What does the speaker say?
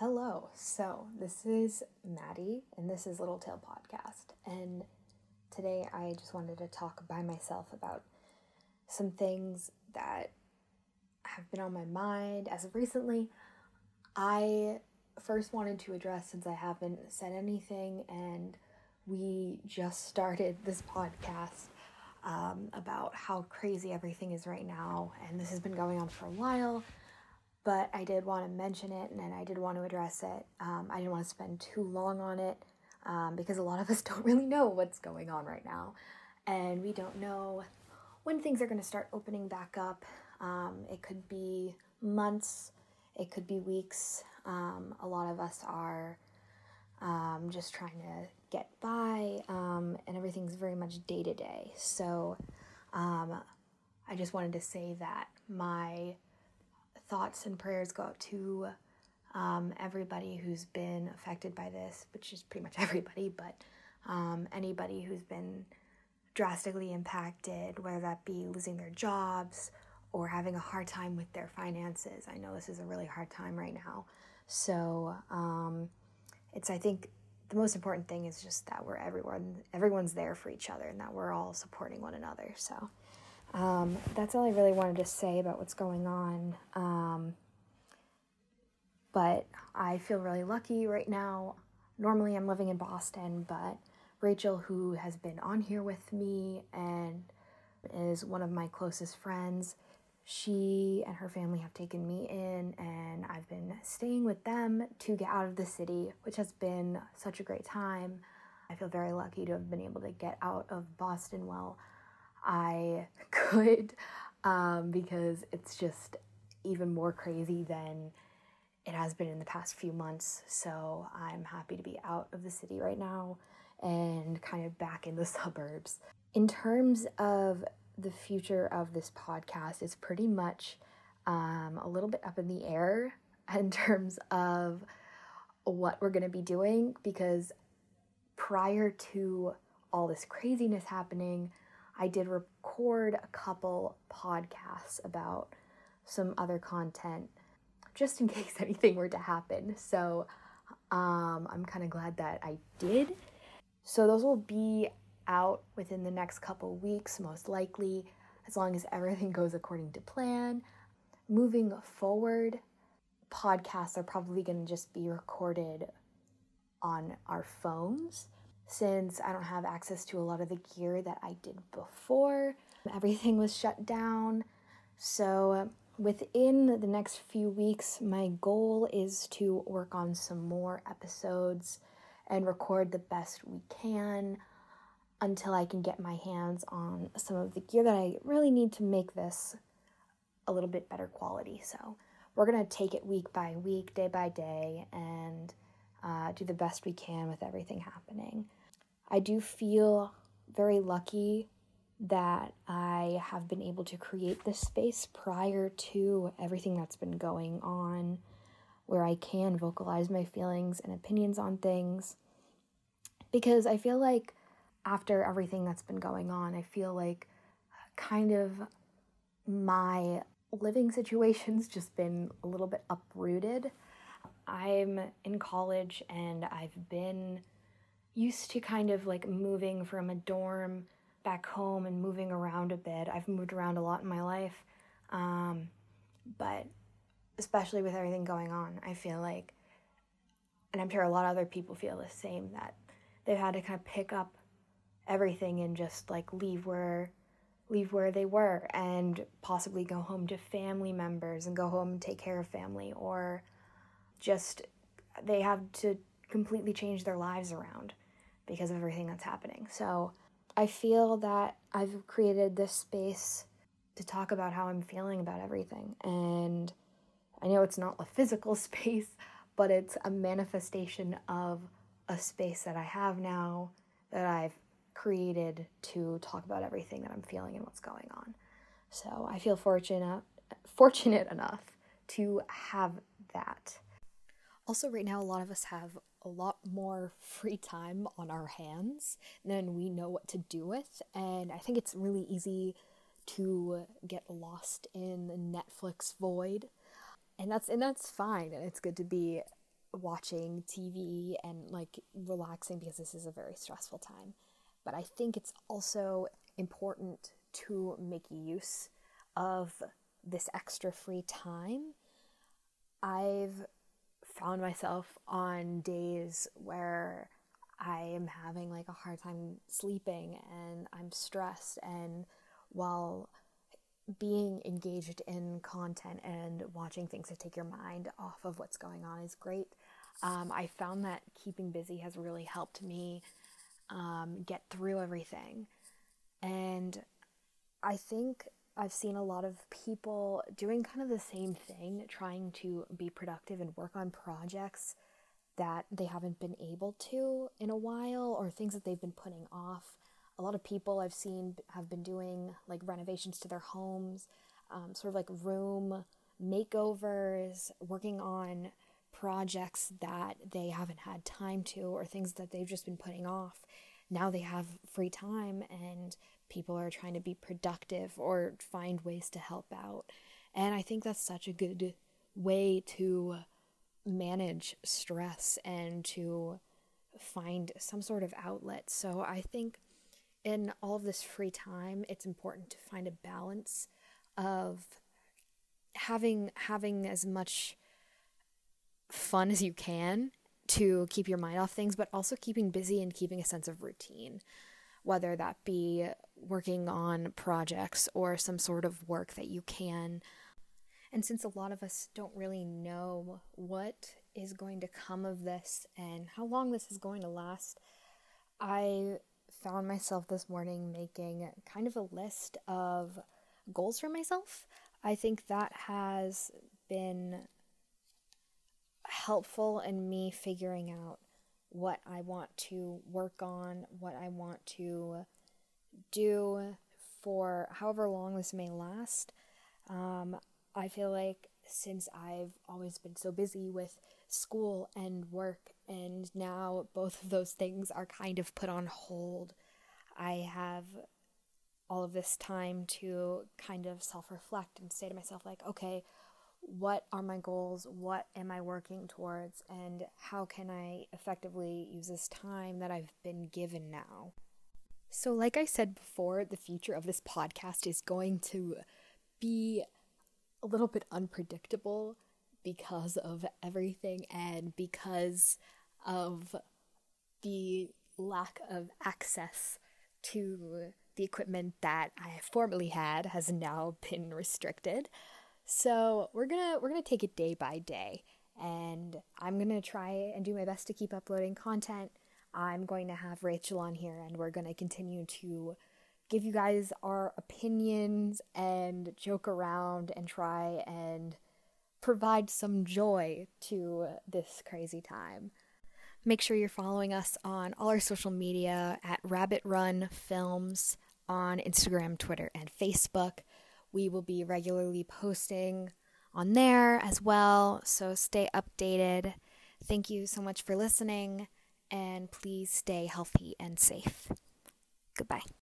Hello. So, this is Maddie, and this is Little Tail Podcast. And today I just wanted to talk by myself about some things that have been on my mind as of recently. I first wanted to address since I haven't said anything, and we just started this podcast um, about how crazy everything is right now, and this has been going on for a while. But I did want to mention it, and I did want to address it. Um, I didn't want to spend too long on it um, because a lot of us don't really know what's going on right now, and we don't know when things are going to start opening back up. Um, it could be months, it could be weeks. Um, a lot of us are um, just trying to get by, um, and everything's very much day to day. So I just wanted to say that my thoughts and prayers go out to um, everybody who's been affected by this, which is pretty much everybody, but um, anybody who's been drastically impacted, whether that be losing their jobs or having a hard time with their finances. I know this is a really hard time right now. So um, it's, I think, the most important thing is just that we're everyone everyone's there for each other and that we're all supporting one another so um, that's all i really wanted to say about what's going on. Um, but i feel really lucky right now. Normally i'm living in boston but rachel who has been on here with me and is one of my closest friends she and her family have taken me in, and I've been staying with them to get out of the city, which has been such a great time. I feel very lucky to have been able to get out of Boston. While I could, um, because it's just even more crazy than it has been in the past few months. So I'm happy to be out of the city right now and kind of back in the suburbs. In terms of the future of this podcast it's pretty much um, a little bit up in the air in terms of what we're going to be doing because prior to all this craziness happening, I did record a couple podcasts about some other content just in case anything were to happen. So um, I'm kind of glad that I did. So those will be out within the next couple weeks, most likely, as long as everything goes according to plan. Moving forward, podcasts are probably going to just be recorded on our phones since I don't have access to a lot of the gear that I did before. Everything was shut down. So, within the next few weeks, my goal is to work on some more episodes and record the best we can until I can get my hands on some of the gear that I really need to make this a little bit better quality. So we're going to take it week by week, day by day, and uh, do the best we can with everything happening. I do feel very lucky that I have been able to create this space prior to everything that's been going on, where I can vocalize my feelings and opinions on things. Because I feel like after everything that's been going on, I feel like kind of my living situation's just been a little bit uprooted. I'm in college and I've been used to kind of like moving from a dorm back home and moving around a bit. I've moved around a lot in my life. Um, but especially with everything going on, I feel like, and I'm sure a lot of other people feel the same, that they've had to kind of pick up everything and just like leave where leave where they were and possibly go home to family members and go home and take care of family or just they have to completely change their lives around because of everything that's happening. So I feel that I've created this space to talk about how I'm feeling about everything. And I know it's not a physical space, but it's a manifestation of a space that I have now that I've created to talk about everything that I'm feeling and what's going on. So I feel fortunate fortunate enough to have that. Also, right now, a lot of us have a lot more free time on our hands than we know what to do with, and I think it's really easy to get lost in the Netflix void, and that's and that's fine, and it's good to be watching TV and like relaxing because this is a very stressful time. But I think it's also important to make use of this extra free time. I've found myself on days where I am having like a hard time sleeping and I'm stressed and while being engaged in content and watching things to take your mind off of what's going on is great. Um, I found that keeping busy has really helped me um, get through everything. And I think I've seen a lot of people doing kind of the same thing, trying to be productive and work on projects that they haven't been able to in a while or things that they've been putting off. A lot of people I've seen have been doing like renovations to their homes, um, sort of like room makeovers, working on projects that they haven't had time to or things that they've just been putting off. Now they have free time and people are trying to be productive or find ways to help out. And I think that's such a good way to manage stress and to find some sort of outlet. So I think in all of this free time, it's important to find a balance of having having as much fun as you can to keep your mind off things, but also keeping busy and keeping a sense of routine, whether that be working on projects or some sort of work that you can and since a lot of us don't really know what is going to come of this and how long this is going to last, I found myself this morning making kind of a list of goals for myself. I think that has been helpful in me figuring out what I want to work on, what I want to do for however long this may last. Um, I feel like since I've always been so busy with school and work, and now both of those things are kind of put on hold, I have all of this time to kind of self reflect and say to myself, like, okay, what are my goals? What am I working towards? And how can I effectively use this time that I've been given now? So, like I said before, the future of this podcast is going to be a little bit unpredictable because of everything and because of the lack of access to the equipment that I formerly had has now been restricted. So, we're to we're to take it day by day and I'm to try and do my best to keep uploading content. I'm going to have Rachel on here and we're to continue to give you guys our opinions and joke around and try and provide some joy to this crazy time. Make sure you're following us on all our social media at Rabbit Run Films on Instagram, Twitter, and Facebook. We will be regularly posting on there as well, so stay updated. Thank you so much for listening, and please stay healthy and safe. Goodbye.